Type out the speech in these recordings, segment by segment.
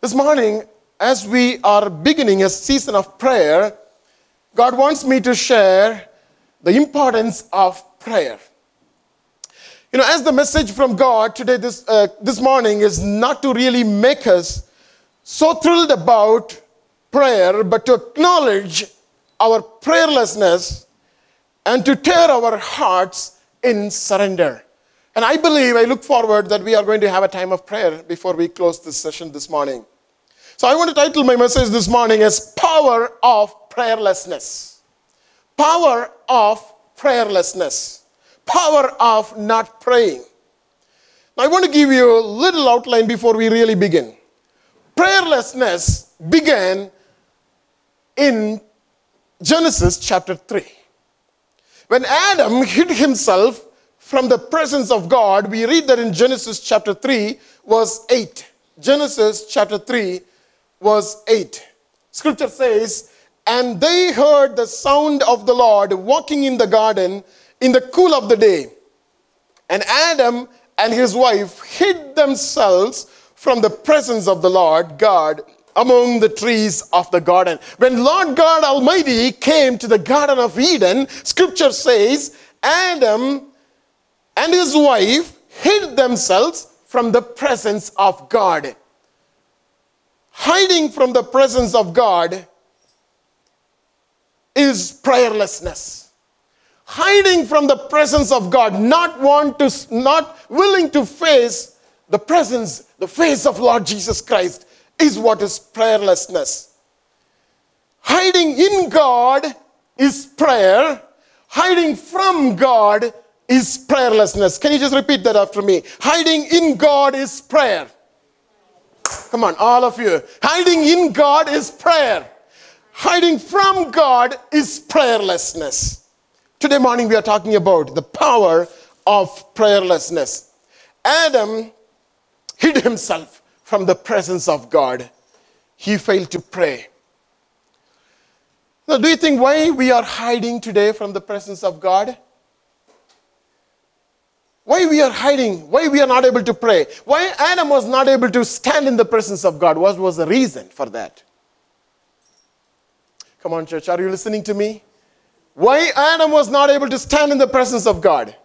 This morning, as we are beginning a season of prayer, God wants me to share the importance of prayer. You know, as the message from God today, this, uh, this morning, is not to really make us so thrilled about prayer, but to acknowledge our prayerlessness and to tear our hearts in surrender. And I believe, I look forward that we are going to have a time of prayer before we close this session this morning. So I want to title my message this morning as Power of Prayerlessness. Power of Prayerlessness. Power of not praying. Now, I want to give you a little outline before we really begin. Prayerlessness began in Genesis chapter 3. When Adam hid himself from the presence of God, we read that in Genesis chapter 3, verse 8. Genesis chapter 3, verse 8. Scripture says, And they heard the sound of the Lord walking in the garden in the cool of the day. And Adam and his wife hid themselves from the presence of the Lord God among the trees of the garden. When Lord God Almighty came to the Garden of Eden, scripture says, Adam and his wife hid themselves from the presence of God. Hiding from the presence of God is prayerlessness. Hiding from the presence of God, not want to, not willing to face the presence, the face of Lord Jesus Christ, is what is prayerlessness. Hiding in God is prayer. Hiding from God is prayerlessness. Can you just repeat that after me? Hiding in God is prayer. Come on, all of you. Hiding in God is prayer. Hiding from God is prayerlessness. Today morning we are talking about the power of prayerlessness. Adam hid himself from the presence of God. He failed to pray. Now, do you think why we are hiding today from the presence of God? Why we are hiding? Why we are not able to pray? Why Adam was not able to stand in the presence of God? What was the reason for that? Come on, church, are you listening to me? Why Adam was not able to stand in the presence of God?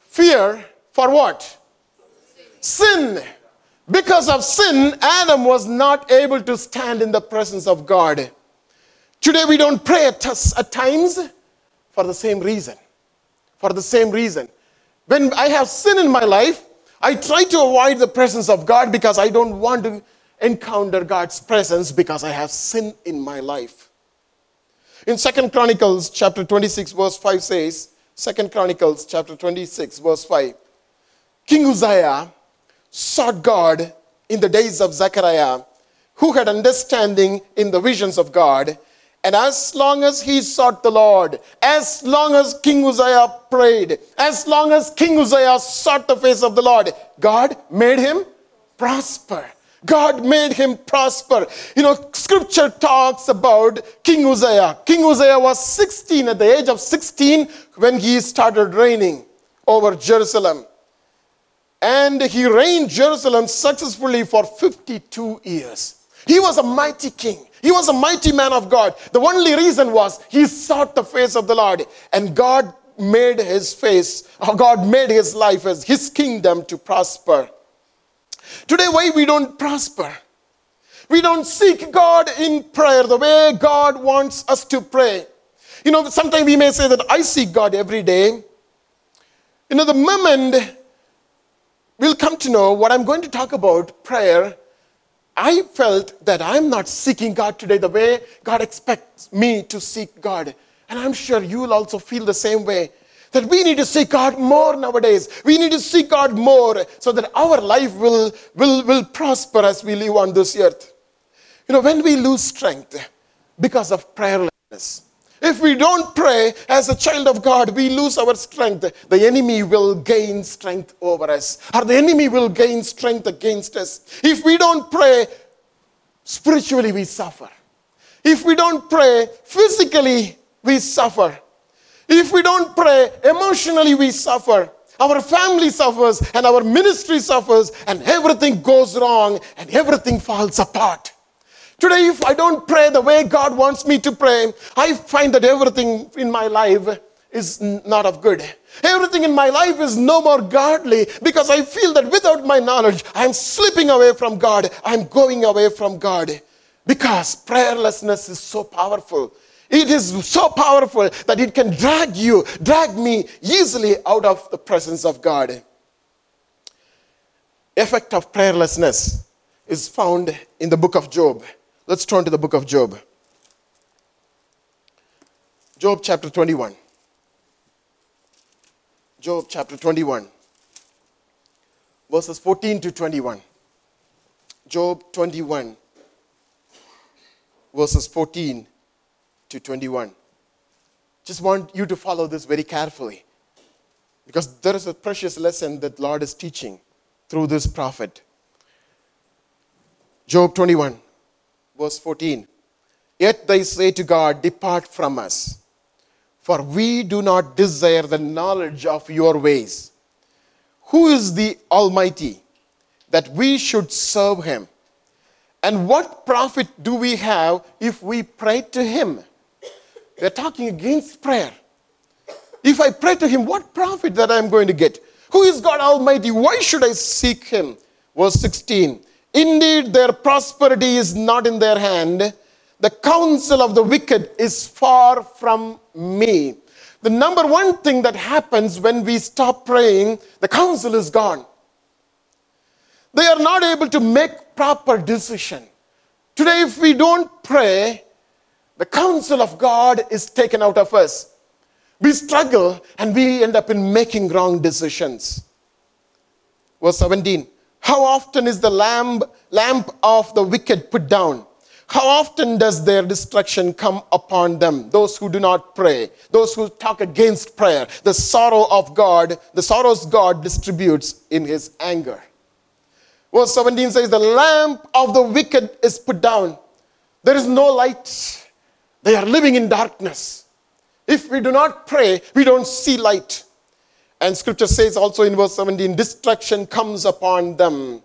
Fear for what? Sin. Because of sin, Adam was not able to stand in the presence of God. Today we don't pray at, at times for the same reason. For the same reason. When I have sin in my life, I try to avoid the presence of God because I don't want to encounter God's presence because I have sin in my life. In Second Chronicles chapter 26 verse 5 says, Second Chronicles chapter 26 verse 5, King Uzziah sought God in the days of Zechariah, who had understanding in the visions of God. And as long as he sought the Lord, as long as King Uzziah prayed, as long as King Uzziah sought the face of the Lord, God made him prosper. God made him prosper. You know, scripture talks about King Uzziah. King Uzziah was 16 at the age of 16 when he started reigning over Jerusalem. And he reigned Jerusalem successfully for 52 years. He was a mighty king. He was a mighty man of God. The only reason was he sought the face of the Lord. And God made his face, or God made his life as his kingdom to prosper. Today, why we don't prosper? We don't seek God in prayer the way God wants us to pray. You know, sometimes we may say that I seek God every day. You know, the moment we'll come to know what I'm going to talk about prayer, I felt that I'm not seeking God today the way God expects me to seek God. And I'm sure you will also feel the same way. That we need to seek God more nowadays. We need to seek God more so that our life will, will, will prosper as we live on this earth. You know, when we lose strength because of prayerlessness, if we don't pray as a child of God, we lose our strength. The enemy will gain strength over us, or the enemy will gain strength against us. If we don't pray, spiritually we suffer. If we don't pray, physically we suffer. If we don't pray, emotionally we suffer. our family suffers, and our ministry suffers, and everything goes wrong, and everything falls apart. Today, if I don't pray the way God wants me to pray, I find that everything in my life is not of good. Everything in my life is no more godly because I feel that without my knowledge, I'm slipping away from God. I'm going away from God because prayerlessness is so powerful. It is so powerful that it can drag you, drag me easily out of the presence of God. Effect of prayerlessness is found in the book of Job. Let's turn to the book of Job. Job chapter 21. Job chapter 21, verses 14 to 21. Job 21, verses 14 to 21. Just want you to follow this very carefully because there is a precious lesson that Lord is teaching through this prophet. Job 21, verse 14. Yet they say to God, Depart from us for we do not desire the knowledge of your ways. Who is the Almighty that we should serve him? And what profit do we have if we pray to him? They're talking against prayer. If I pray to him, what profit that I'm going to get? Who is God Almighty? Why should I seek him? Verse 16 Indeed, their prosperity is not in their hand the counsel of the wicked is far from me. The number one thing that happens when we stop praying, the counsel is gone. They are not able to make proper decision. Today, if we don't pray, the counsel of God is taken out of us. We struggle and we end up in making wrong decisions. Verse 17 How often is the lamp, lamp of the wicked put down? How often does their destruction come upon them? Those who do not pray, those who talk against prayer, the sorrow of God, the sorrows God distributes in his anger. Verse 17 says, The lamp of the wicked is put down. There is no light. They are living in darkness. If we do not pray, we don't see light. And scripture says also in verse 17, destruction comes upon them.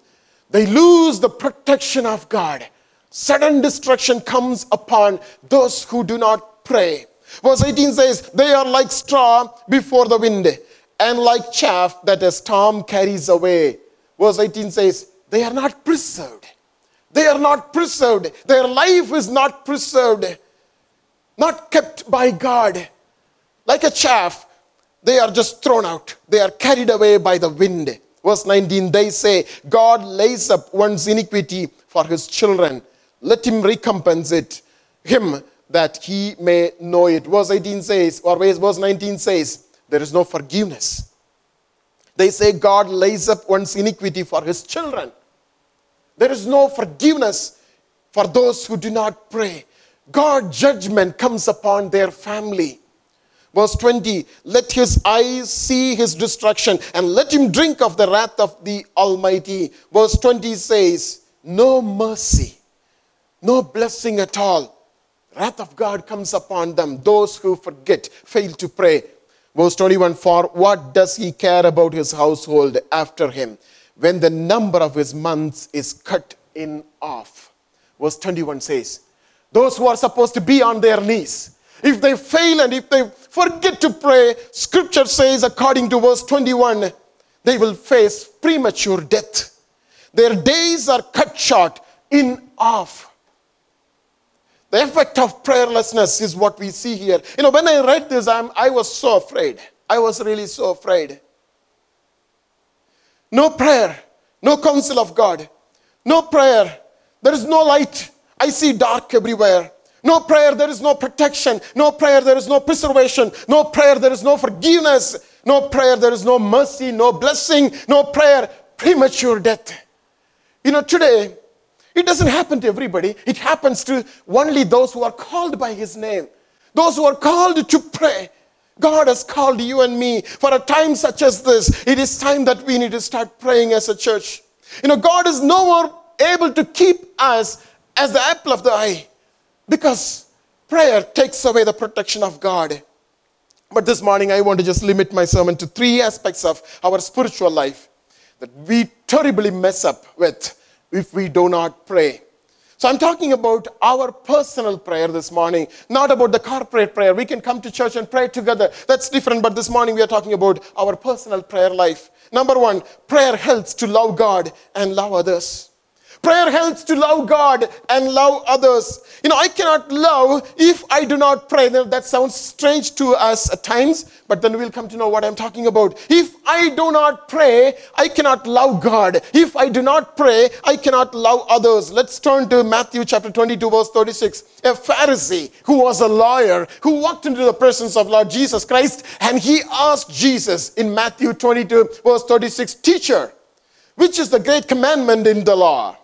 They lose the protection of God. Sudden destruction comes upon those who do not pray. Verse 18 says, They are like straw before the wind, and like chaff that a storm carries away. Verse 18 says, They are not preserved. They are not preserved. Their life is not preserved, not kept by God. Like a chaff, they are just thrown out. They are carried away by the wind. Verse 19, they say, God lays up one's iniquity for his children let him recompense it, him that he may know it. Verse 18 says, or verse 19 says, there is no forgiveness. They say God lays up one's iniquity for his children. There is no forgiveness for those who do not pray. God's judgment comes upon their family. Verse 20, let his eyes see his destruction and let him drink of the wrath of the Almighty. Verse 20 says, no mercy no blessing at all. Wrath of God comes upon them, those who forget, fail to pray. Verse 21 For what does he care about his household after him when the number of his months is cut in off? Verse 21 says, Those who are supposed to be on their knees, if they fail and if they forget to pray, scripture says, according to verse 21, they will face premature death. Their days are cut short in half. The effect of prayerlessness is what we see here. You know, when I read this, I'm, I was so afraid. I was really so afraid. No prayer, no counsel of God, no prayer. There is no light. I see dark everywhere. No prayer, there is no protection. No prayer, there is no preservation. No prayer, there is no forgiveness. No prayer, there is no mercy, no blessing. No prayer, premature death. You know, today, it doesn't happen to everybody, it happens to only those who are called by His name, those who are called to pray. God has called you and me for a time such as this. It is time that we need to start praying as a church. You know, God is no more able to keep us as the apple of the eye because prayer takes away the protection of God. But this morning, I want to just limit my sermon to three aspects of our spiritual life that we terribly mess up with if we do not pray. So I'm talking about our personal prayer this morning, not about the corporate prayer. We can come to church and pray together. That's different, but this morning we are talking about our personal prayer life. Number one, prayer helps to love God and love others. Prayer helps to love God and love others. You know, I cannot love if I do not pray. Now, That sounds strange to us at times, but then we'll come to know what I'm talking about. If I do not pray, I cannot love God. If I do not pray, I cannot love others. Let's turn to Matthew chapter 22, verse 36. A Pharisee who was a lawyer who walked into the presence of Lord Jesus Christ and he asked Jesus in Matthew 22, verse 36, Teacher, which is the great commandment in the law?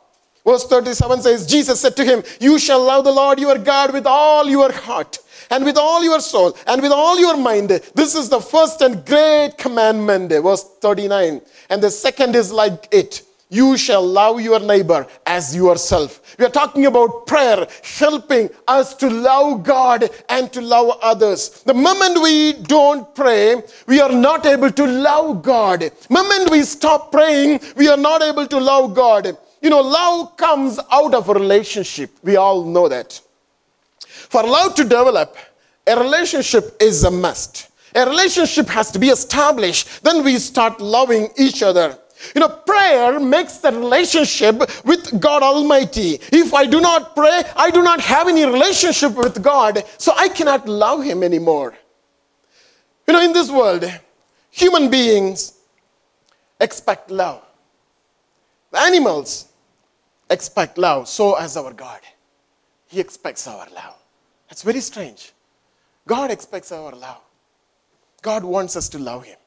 Verse 37 says, Jesus said to him, You shall love the Lord your God with all your heart, and with all your soul, and with all your mind. This is the first and great commandment. Verse 39. And the second is like it you shall love your neighbor as yourself. We are talking about prayer helping us to love God and to love others. The moment we don't pray, we are not able to love God. The moment we stop praying, we are not able to love God. You know, love comes out of a relationship. We all know that. For love to develop, a relationship is a must. A relationship has to be established. Then we start loving each other. You know, prayer makes the relationship with God Almighty. If I do not pray, I do not have any relationship with God, so I cannot love Him anymore. You know, in this world, human beings expect love. Animals expect love, so as our God. He expects our love. That's very strange. God expects our love. God wants us to love Him.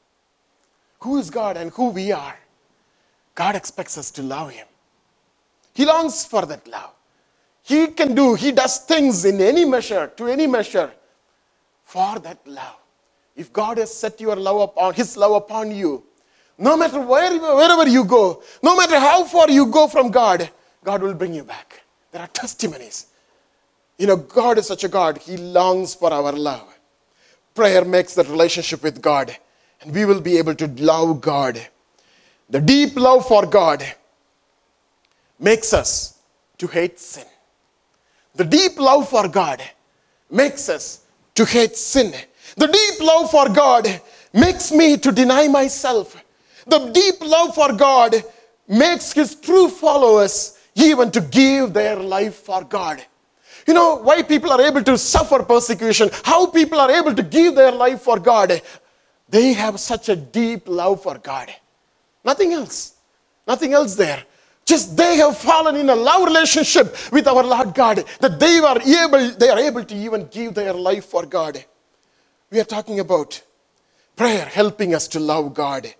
Who is God and who we are? God expects us to love Him. He longs for that love. He can do, He does things in any measure, to any measure, for that love. If God has set your love upon uh, His love upon you, no matter where, wherever you go, no matter how far you go from God, God will bring you back. There are testimonies. You know, God is such a God, He longs for our love. Prayer makes that relationship with God, and we will be able to love God. The deep love for God makes us to hate sin. The deep love for God makes us to hate sin. The deep love for God makes me to deny myself. The deep love for God makes his true followers even to give their life for God. You know why people are able to suffer persecution, how people are able to give their life for God. They have such a deep love for God. Nothing else. Nothing else there. Just they have fallen in a love relationship with our Lord God that they are able, they are able to even give their life for God. We are talking about prayer helping us to love God.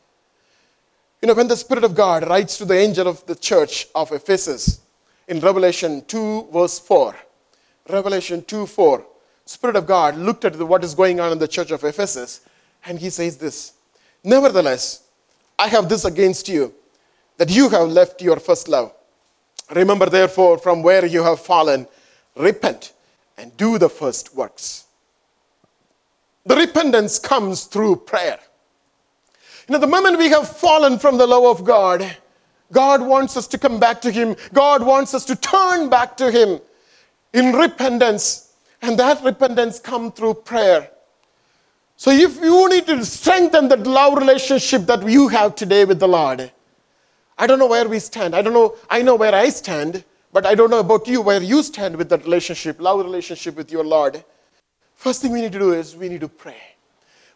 You know, when the Spirit of God writes to the angel of the church of Ephesus in Revelation 2, verse 4, Revelation 2 4, Spirit of God looked at what is going on in the church of Ephesus and he says this Nevertheless, I have this against you, that you have left your first love. Remember, therefore, from where you have fallen, repent and do the first works. The repentance comes through prayer. You know, the moment we have fallen from the love of God, God wants us to come back to Him. God wants us to turn back to Him in repentance. And that repentance comes through prayer. So if you need to strengthen that love relationship that you have today with the Lord, I don't know where we stand. I don't know, I know where I stand, but I don't know about you, where you stand with that relationship, love relationship with your Lord. First thing we need to do is we need to pray.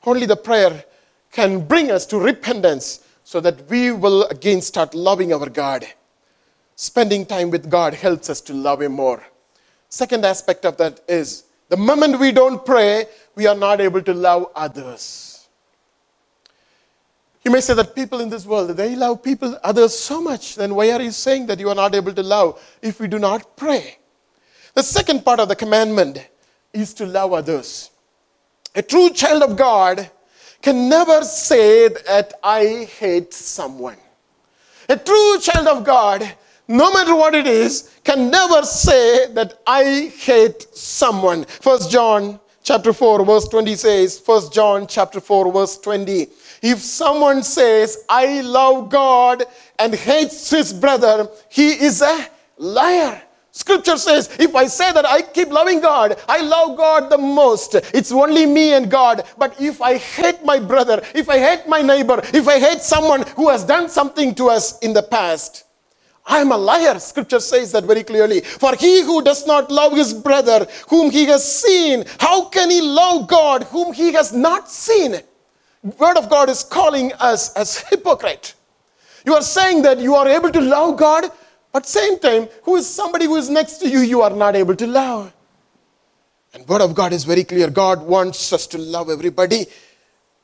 Only the prayer can bring us to repentance so that we will again start loving our God. Spending time with God helps us to love Him more. Second aspect of that is the moment we don't pray, we are not able to love others. You may say that people in this world, they love people, others so much. Then why are you saying that you are not able to love if we do not pray? The second part of the commandment is to love others. A true child of God can never say that I hate someone. A true child of God, no matter what it is, can never say that I hate someone. First John chapter 4, verse 20 says, First John chapter 4, verse 20. If someone says, I love God and hates his brother, he is a liar. Scripture says, if I say that I keep loving God, I love God the most, it's only me and God. But if I hate my brother, if I hate my neighbor, if I hate someone who has done something to us in the past, I am a liar. Scripture says that very clearly. For he who does not love his brother, whom he has seen, how can he love God, whom he has not seen? Word of God is calling us as hypocrite. You are saying that you are able to love God, but same time, who is somebody who is next to you you are not able to love? And word of God is very clear. God wants us to love everybody.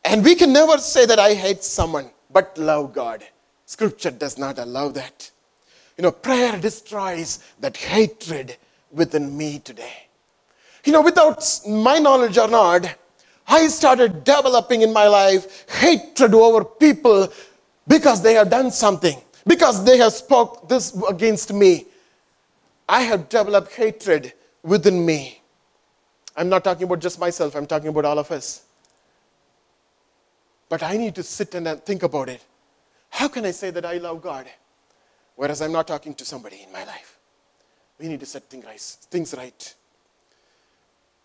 And we can never say that I hate someone, but love God. Scripture does not allow that. You know, prayer destroys that hatred within me today. You know, without my knowledge or not, I started developing in my life hatred over people because they have done something because they have spoke this against me. I have developed hatred within me. I'm not talking about just myself. I'm talking about all of us. But i need to sit and uh, think about it. How can i say that i love god whereas i'm not talking to somebody in my life? We need to set things right,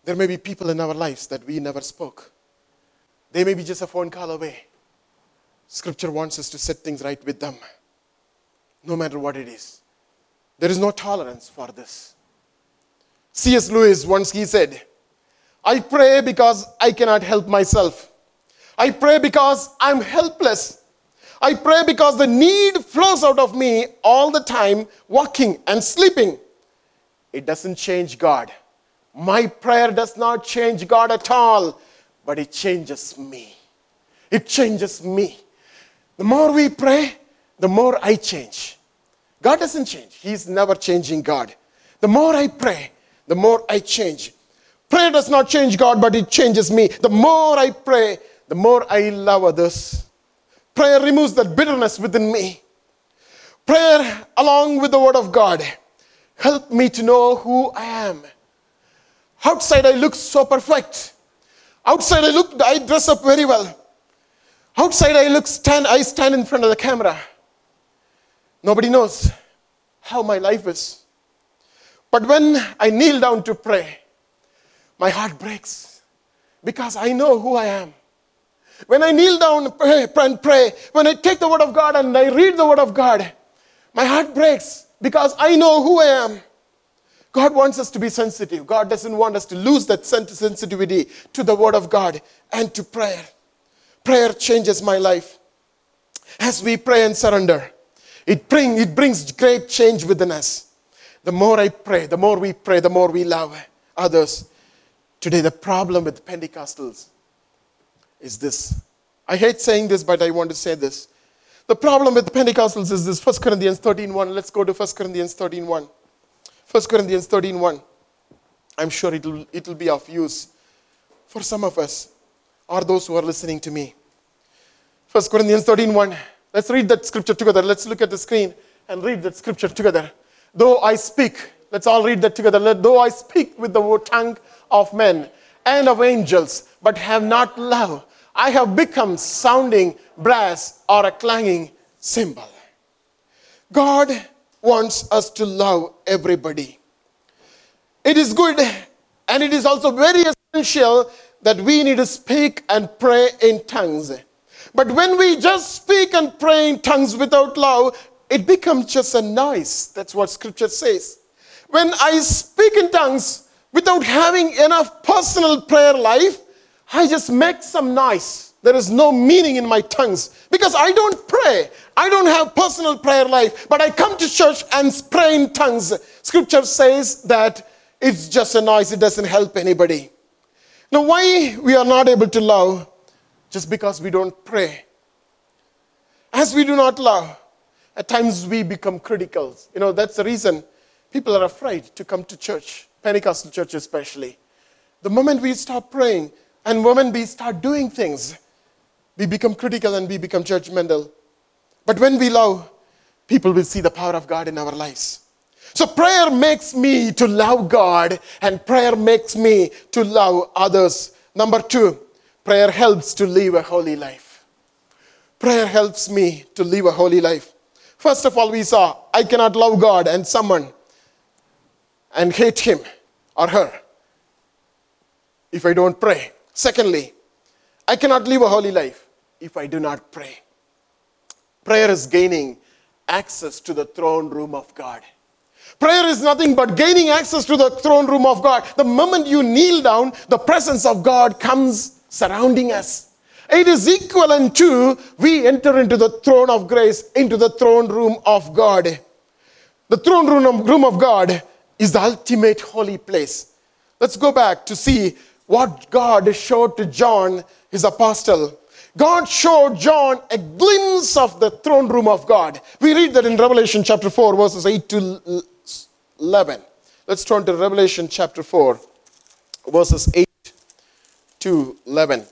there may be people in our lives that we never spoke. They may be just a phone call away. Scripture wants us to set things right with them no matter what it is. There is no tolerance for this. C.S. Lewis once he said, I pray because I cannot help myself. I pray because I'm helpless. I pray because the need flows out of me all the time, walking and sleeping. It doesn't change God. My prayer does not change God at all, but it changes me. It changes me. The more we pray, the more I change. God doesn't change. He's never changing God. The more I pray, the more I change. Prayer does not change God, but it changes me. The more I pray, the more I love others. Prayer removes that bitterness within me. Prayer, along with the Word of God, help me to know who I am. Outside, I look so perfect. Outside, I look, I dress up very well. Outside, I look, stand, I stand in front of the camera. Nobody knows how my life is. But when I kneel down to pray, my heart breaks because I know who I am. When I kneel down pray, and pray, when I take the Word of God and I read the Word of God, my heart breaks because I know who I am. God wants us to be sensitive. God doesn't want us to lose that sensitivity to the Word of God and to prayer. Prayer changes my life. As we pray and surrender, it, bring, it brings great change within us. The more I pray, the more we pray, the more we love others. Today, the problem with Pentecostals is this. I hate saying this, but I want to say this. The problem with Pentecostals is this 1 Corinthians 13.1. Let's go to 1 Corinthians 13.1. 1 Corinthians 13.1. I'm sure it'll, it'll be of use for some of us or those who are listening to me. 1 Corinthians 13.1. Let's read that scripture together. Let's look at the screen and read that scripture together. Though I speak, let's all read that together. Though I speak with the tongue of men and of angels, but have not love, I have become sounding brass or a clanging cymbal. God wants us to love everybody. It is good and it is also very essential that we need to speak and pray in tongues. But when we just speak and pray in tongues without love, it becomes just a noise. That's what scripture says. When I speak in tongues without having enough personal prayer life, I just make some noise. There is no meaning in my tongues because I don't pray. I don't have personal prayer life, but I come to church and pray in tongues. Scripture says that it's just a noise, it doesn't help anybody. Now, why we are not able to love? Just because we don't pray. As we do not love, at times we become critical. You know, that's the reason people are afraid to come to church, Pentecostal church especially. The moment we stop praying and the moment we start doing things, we become critical and we become judgmental. But when we love, people will see the power of God in our lives. So prayer makes me to love God, and prayer makes me to love others. Number two, prayer helps to live a holy life. Prayer helps me to live a holy life. First of all, we saw I cannot love God and someone and hate him or her if I don't pray. Secondly, I cannot live a holy life if I do not pray. Prayer is gaining access to the throne room of God. Prayer is nothing but gaining access to the throne room of God. The moment you kneel down, the presence of God comes surrounding us. It is equivalent to we enter into the throne of grace, into the throne room of God. The throne room of God is the ultimate holy place. Let's go back to see what God showed to John, his apostle. God showed John a glimpse of the throne room of God. We read that in Revelation chapter 4, verses 8 to 11. Let's turn to Revelation chapter 4, verses 8 to 11.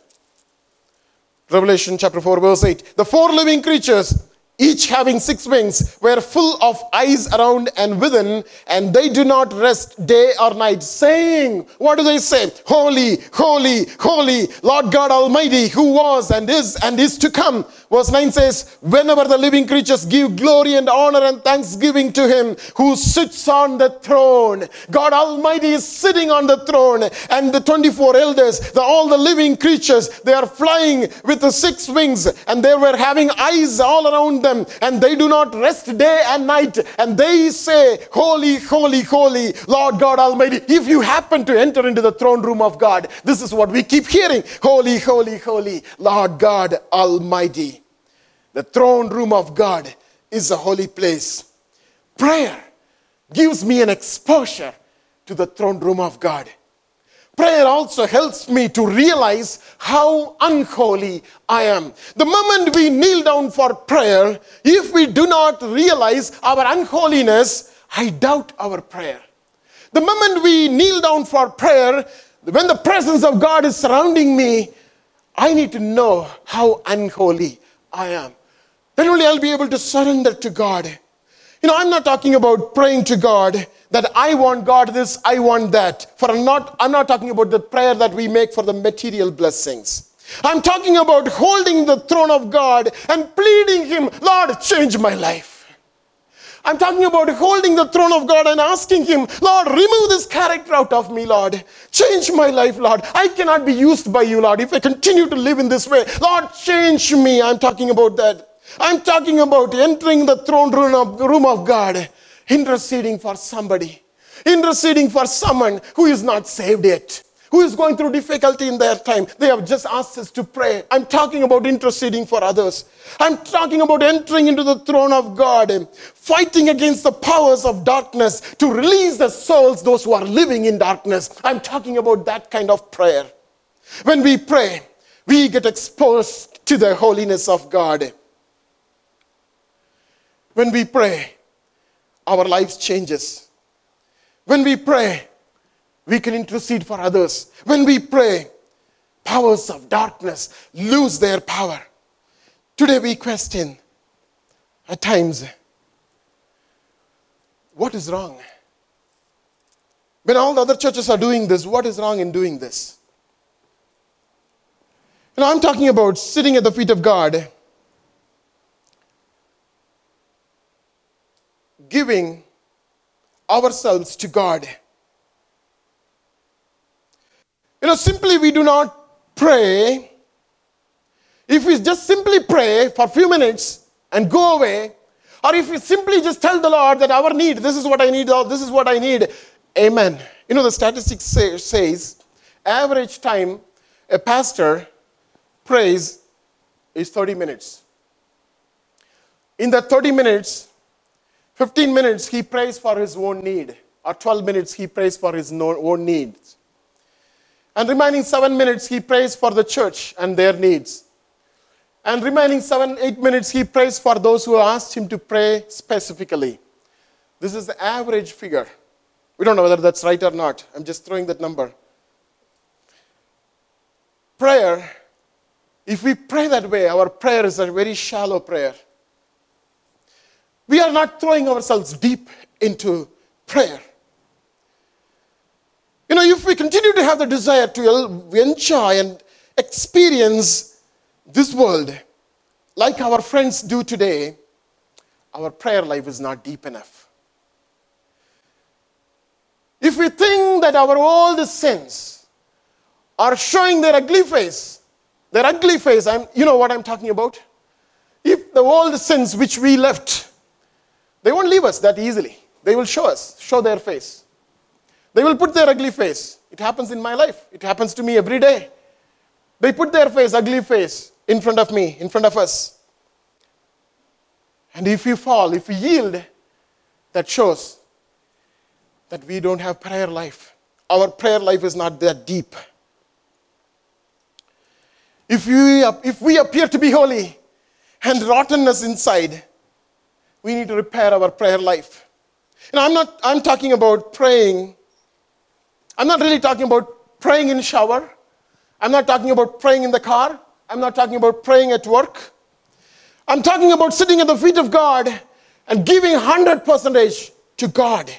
Revelation chapter 4, verse 8. The four living creatures each having six wings, were full of eyes around and within, and they do not rest day or night, saying, What do they say? Holy, holy, holy, Lord God Almighty, who was and is and is to come. Verse 9 says, Whenever the living creatures give glory and honor and thanksgiving to him who sits on the throne, God Almighty is sitting on the throne, and the 24 elders, the, all the living creatures, they are flying with the six wings, and they were having eyes all around them, and they do not rest day and night, and they say, Holy, holy, holy, Lord God Almighty. If you happen to enter into the throne room of God, this is what we keep hearing Holy, holy, holy, Lord God Almighty. The throne room of God is a holy place. Prayer gives me an exposure to the throne room of God. Prayer also helps me to realize how unholy I am. The moment we kneel down for prayer, if we do not realize our unholiness, I doubt our prayer. The moment we kneel down for prayer, when the presence of God is surrounding me, I need to know how unholy I am. Then only I'll be able to surrender to God. You know, I'm not talking about praying to God that I want God this, I want that. For I'm not, I'm not talking about the prayer that we make for the material blessings. I'm talking about holding the throne of God and pleading Him, Lord, change my life. I'm talking about holding the throne of God and asking Him, Lord, remove this character out of me, Lord. Change my life, Lord. I cannot be used by you, Lord, if I continue to live in this way. Lord, change me. I'm talking about that. I'm talking about entering the throne room of, room of God, interceding for somebody, interceding for someone who is not saved yet who is going through difficulty in their time. They have just asked us to pray. I'm talking about interceding for others. I'm talking about entering into the throne of God, fighting against the powers of darkness to release the souls, those who are living in darkness. I'm talking about that kind of prayer. When we pray, we get exposed to the holiness of God. When we pray, our lives changes. When we pray, we can intercede for others. When we pray, powers of darkness lose their power. Today we question at times what is wrong? When all the other churches are doing this, what is wrong in doing this? Know, I'm talking about sitting at the feet of God giving ourselves to God. You know, simply we do not pray. If we just simply pray for a few minutes and go away, or if we simply just tell the Lord that our need, this is what I need, or this is what I need, amen. You know, the statistics say, says average time a pastor prays is 30 minutes. In that 30 minutes, 15 minutes he prays for his own need, or 12 minutes he prays for his own needs. And remaining seven minutes he prays for the church and their needs. And remaining seven, eight minutes he prays for those who asked him to pray specifically. This is the average figure. We don't know whether that's right or not. I'm just throwing that number. Prayer, if we pray that way, our prayer is a very shallow prayer. We are not throwing ourselves deep into prayer. You know, if we continue to have the desire to enjoy and experience this world like our friends do today, our prayer life is not deep enough. If we think that our old sins are showing their ugly face, their ugly face, I'm, you know what I'm talking about? If the old sins which we left, they won't leave us that easily. They will show us, show their face. They will put their ugly face. It happens in my life. It happens to me every day. They put their face, ugly face, in front of me, in front of us. And if we fall, if we yield, that shows that we don't have prayer life. Our prayer life is not that deep. If we, if we appear to be holy and rottenness inside, we need to repair our prayer life. And I'm not, I'm talking about praying. I'm not really talking about praying in shower. I'm not talking about praying in the car. I'm not talking about praying at work. I'm talking about sitting at the feet of God and giving 100% to God.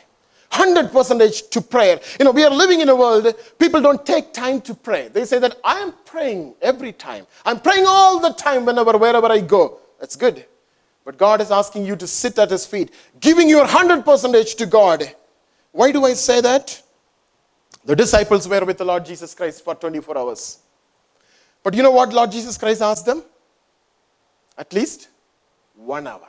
100% to prayer. You know, we are living in a world, people don't take time to pray. They say that I am praying every time. I'm praying all the time whenever, wherever I go. That's good. But God is asking you to sit at His feet, giving your 100% to God. Why do I say that? The disciples were with the Lord Jesus Christ for 24 hours. But you know what Lord Jesus Christ asked them? At least one hour.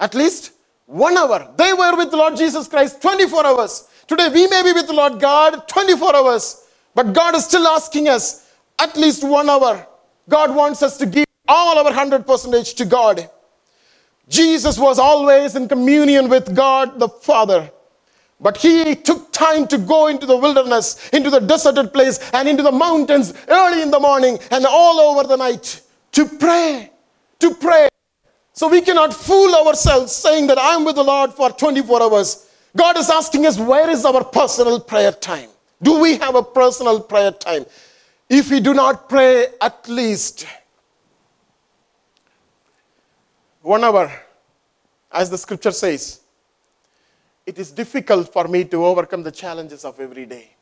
At least one hour. They were with the Lord Jesus Christ 24 hours. Today we may be with the Lord God 24 hours. But God is still asking us at least one hour. God wants us to give all our 100% to God. Jesus was always in communion with God the Father. But he took time to go into the wilderness, into the deserted place, and into the mountains early in the morning and all over the night to pray. To pray. So we cannot fool ourselves saying that I'm with the Lord for 24 hours. God is asking us, where is our personal prayer time? Do we have a personal prayer time? If we do not pray at least one hour, as the scripture says, it is difficult for me to overcome the challenges of every day.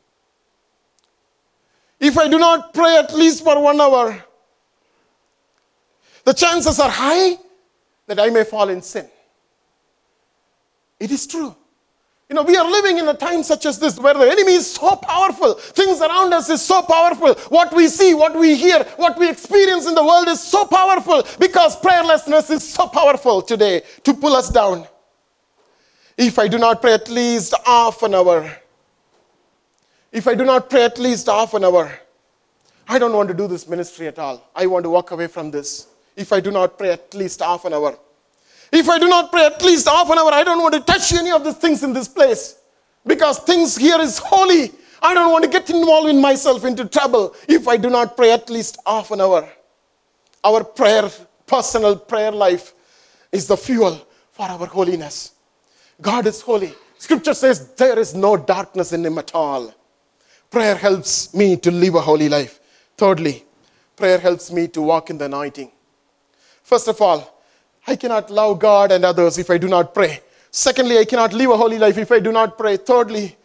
If I do not pray at least for one hour, the chances are high that I may fall in sin. It is true. You know, we are living in a time such as this where the enemy is so powerful. Things around us is so powerful. What we see, what we hear, what we experience in the world is so powerful because prayerlessness is so powerful today to pull us down. If I do not pray at least half an hour, if I do not pray at least half an hour, I don't want to do this ministry at all. I want to walk away from this. If I do not pray at least half an hour, if I do not pray at least half an hour, I don't want to touch any of the things in this place because things here is holy. I don't want to get involved in myself into trouble if I do not pray at least half an hour. Our prayer, personal prayer life, is the fuel for our holiness. God is holy. Scripture says there is no darkness in Him at all. Prayer helps me to live a holy life. Thirdly, prayer helps me to walk in the anointing. First of all, I cannot love God and others if I do not pray. Secondly, I cannot live a holy life if I do not pray. Thirdly,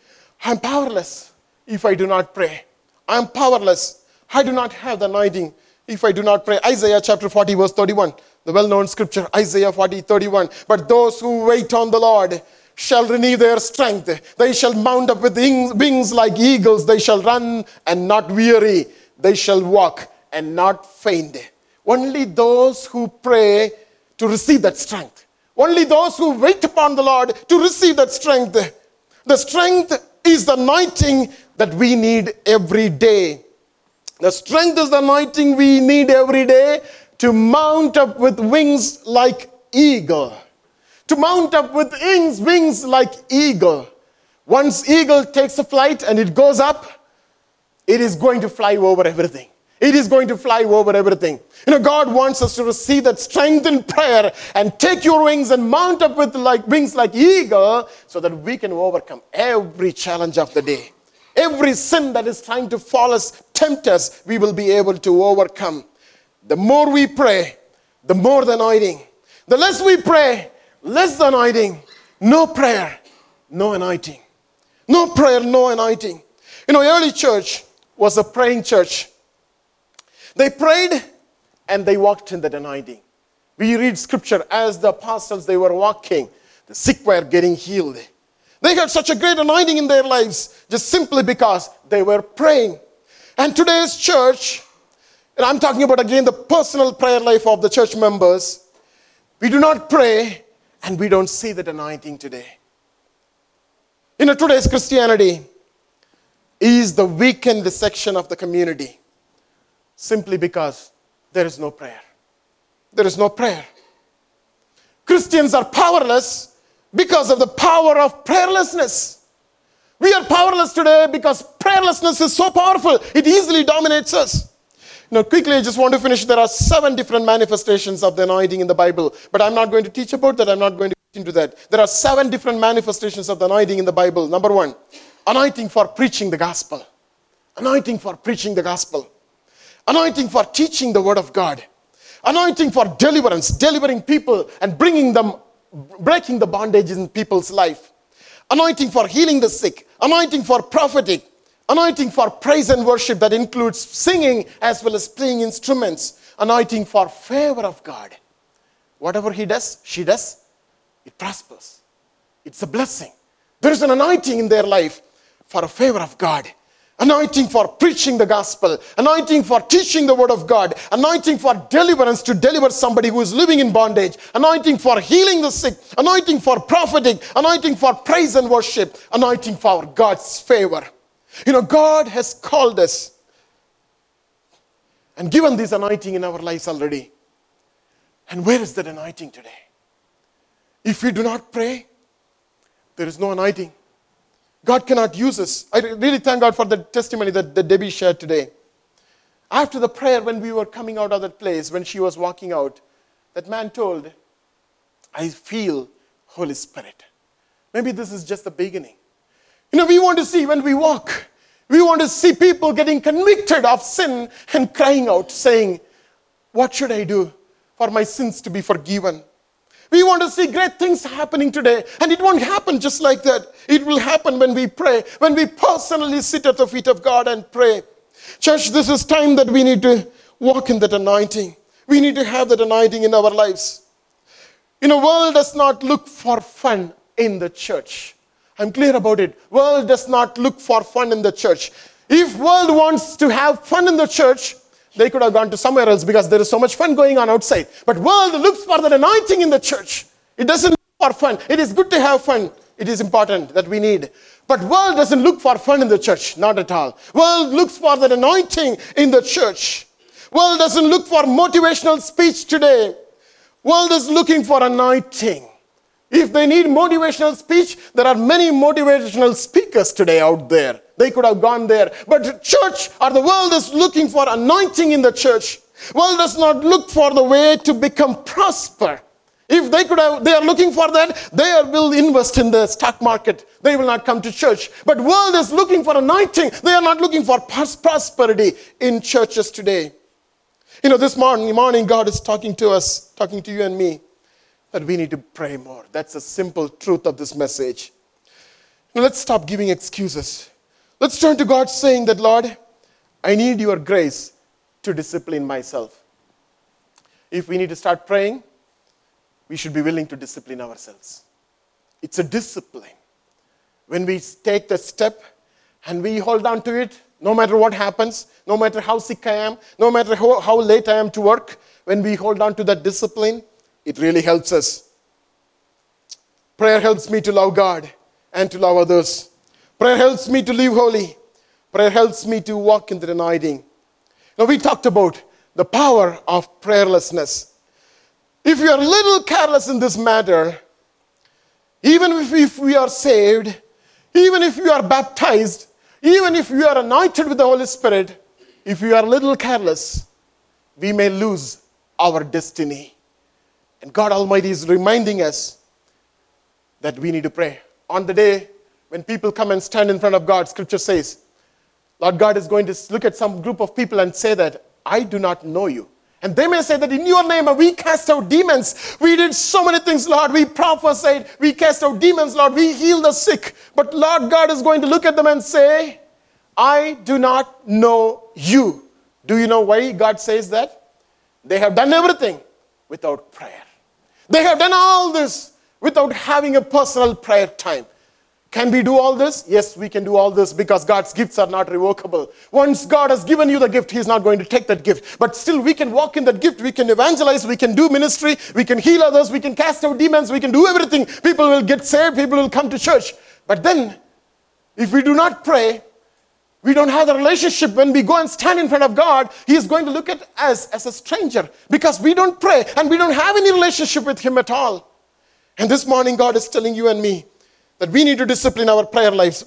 I'm powerless if I do not pray. I'm powerless. I do not have the anointing if I do not pray. Isaiah chapter 40, verse 31, the well known scripture, Isaiah 40, 31. But those who wait on the Lord shall renew their strength. They shall mount up with wings like eagles. They shall run and not weary. They shall walk and not faint. Only those who pray to receive that strength. Only those who wait upon the Lord to receive that strength. The strength is the anointing that we need every day. The strength is the anointing we need every day to mount up with wings like eagle. To mount up with wings, wings like eagle. Once eagle takes a flight and it goes up, it is going to fly over everything. It is going to fly over everything. You know, God wants us to receive that strength in prayer and take your wings and mount up with like wings like eagle so that we can overcome every challenge of the day. Every sin that is trying to fall us, tempt us, we will be able to overcome. The more we pray, the more the anointing. The less we pray, less the anointing. No prayer, no anointing. No prayer, no anointing. You know, early church was a praying church. They prayed and they walked in that anointing. We read scripture as the apostles they were walking, the sick were getting healed. They had such a great anointing in their lives just simply because they were praying. And today's church, and I'm talking about again the personal prayer life of the church members, we do not pray and we don't see that anointing today. You know, today's Christianity is the weakened section of the community simply because there is no prayer. There is no prayer. Christians are powerless because of the power of prayerlessness. We are powerless today because prayerlessness is so powerful, it easily dominates us. Now, quickly, I just want to finish. There are seven different manifestations of the anointing in the Bible, but I'm not going to teach about that. I'm not going to get into that. There are seven different manifestations of the anointing in the Bible. Number one, anointing for preaching the gospel, anointing for preaching the gospel, anointing for teaching the word of God, anointing for deliverance, delivering people and bringing them, breaking the bondages in people's life, anointing for healing the sick, anointing for prophetic, anointing for praise and worship that includes singing as well as playing instruments, anointing for favor of God. Whatever he does, she does, it prospers. It's a blessing. There is an anointing in their life for a favor of God. Anointing for preaching the gospel, anointing for teaching the word of God, anointing for deliverance to deliver somebody who is living in bondage, anointing for healing the sick, anointing for prophetic, anointing for praise and worship, anointing for God's favor. You know, God has called us and given this anointing in our lives already. And where is that anointing today? If we do not pray, there is no anointing. God cannot use us. I really thank God for the testimony that, that Debbie shared today. After the prayer, when we were coming out of that place, when she was walking out, that man told, I feel Holy Spirit. Maybe this is just the beginning. You know, we want to see when we walk, we want to see people getting convicted of sin and crying out, saying, What should I do for my sins to be forgiven? We want to see great things happening today, and it won't happen just like that. It will happen when we pray, when we personally sit at the feet of God and pray. Church, this is time that we need to walk in that anointing. We need to have that anointing in our lives. You know, world does not look for fun in the church. I'm clear about it. World does not look for fun in the church. If world wants to have fun in the church, they could have gone to somewhere else because there is so much fun going on outside. But world looks for that anointing in the church. It doesn't look for fun. It is good to have fun. It is important that we need. But world doesn't look for fun in the church. Not at all. World looks for that anointing in the church. World doesn't look for motivational speech today. World is looking for anointing. If they need motivational speech, there are many motivational speakers today out there. They could have gone there. But church or the world is looking for anointing in the church. World does not look for the way to become prosper. If they could have, they are looking for that, they will invest in the stock market. They will not come to church. But world is looking for anointing. They are not looking for prosperity in churches today. You know, this morning, morning God is talking to us, talking to you and me, that we need to pray more. That's the simple truth of this message. Now, let's stop giving excuses. Let's turn to God saying that, Lord, I need your grace to discipline myself. If we need to start praying, we should be willing to discipline ourselves. It's a discipline. When we take the step and we hold on to it, no matter what happens, no matter how sick I am, no matter how, how late I am to work, when we hold on to that discipline, it really helps us. Prayer helps me to love God and to love others. Prayer helps me to live holy. Prayer helps me to walk in the anointing. Now, we talked about the power of prayerlessness. If we are a little careless in this matter, even if, if we are saved, even if we are baptized, even if we are anointed with the Holy Spirit, if we are a little careless, we may lose our destiny. And God Almighty is reminding us that we need to pray. On the day when people come and stand in front of God, scripture says, Lord God is going to look at some group of people and say that, I do not know you. And they may say that in your name we cast out demons. We did so many things, Lord. We prophesied, we cast out demons, Lord. We healed the sick. But Lord God is going to look at them and say, I do not know you. Do you know why God says that? They have done everything without prayer. They have done all this without having a personal prayer time. Can we do all this? Yes, we can do all this because God's gifts are not revocable. Once God has given you the gift, He's not going to take that gift. But still, we can walk in that gift. We can evangelize. We can do ministry. We can heal others. We can cast out demons. We can do everything. People will get saved. People will come to church. But then, if we do not pray, we don't have the relationship. When we go and stand in front of God, He is going to look at us as a stranger because we don't pray and we don't have any relationship with Him at all. And this morning, God is telling you and me that we need to discipline our prayer lives.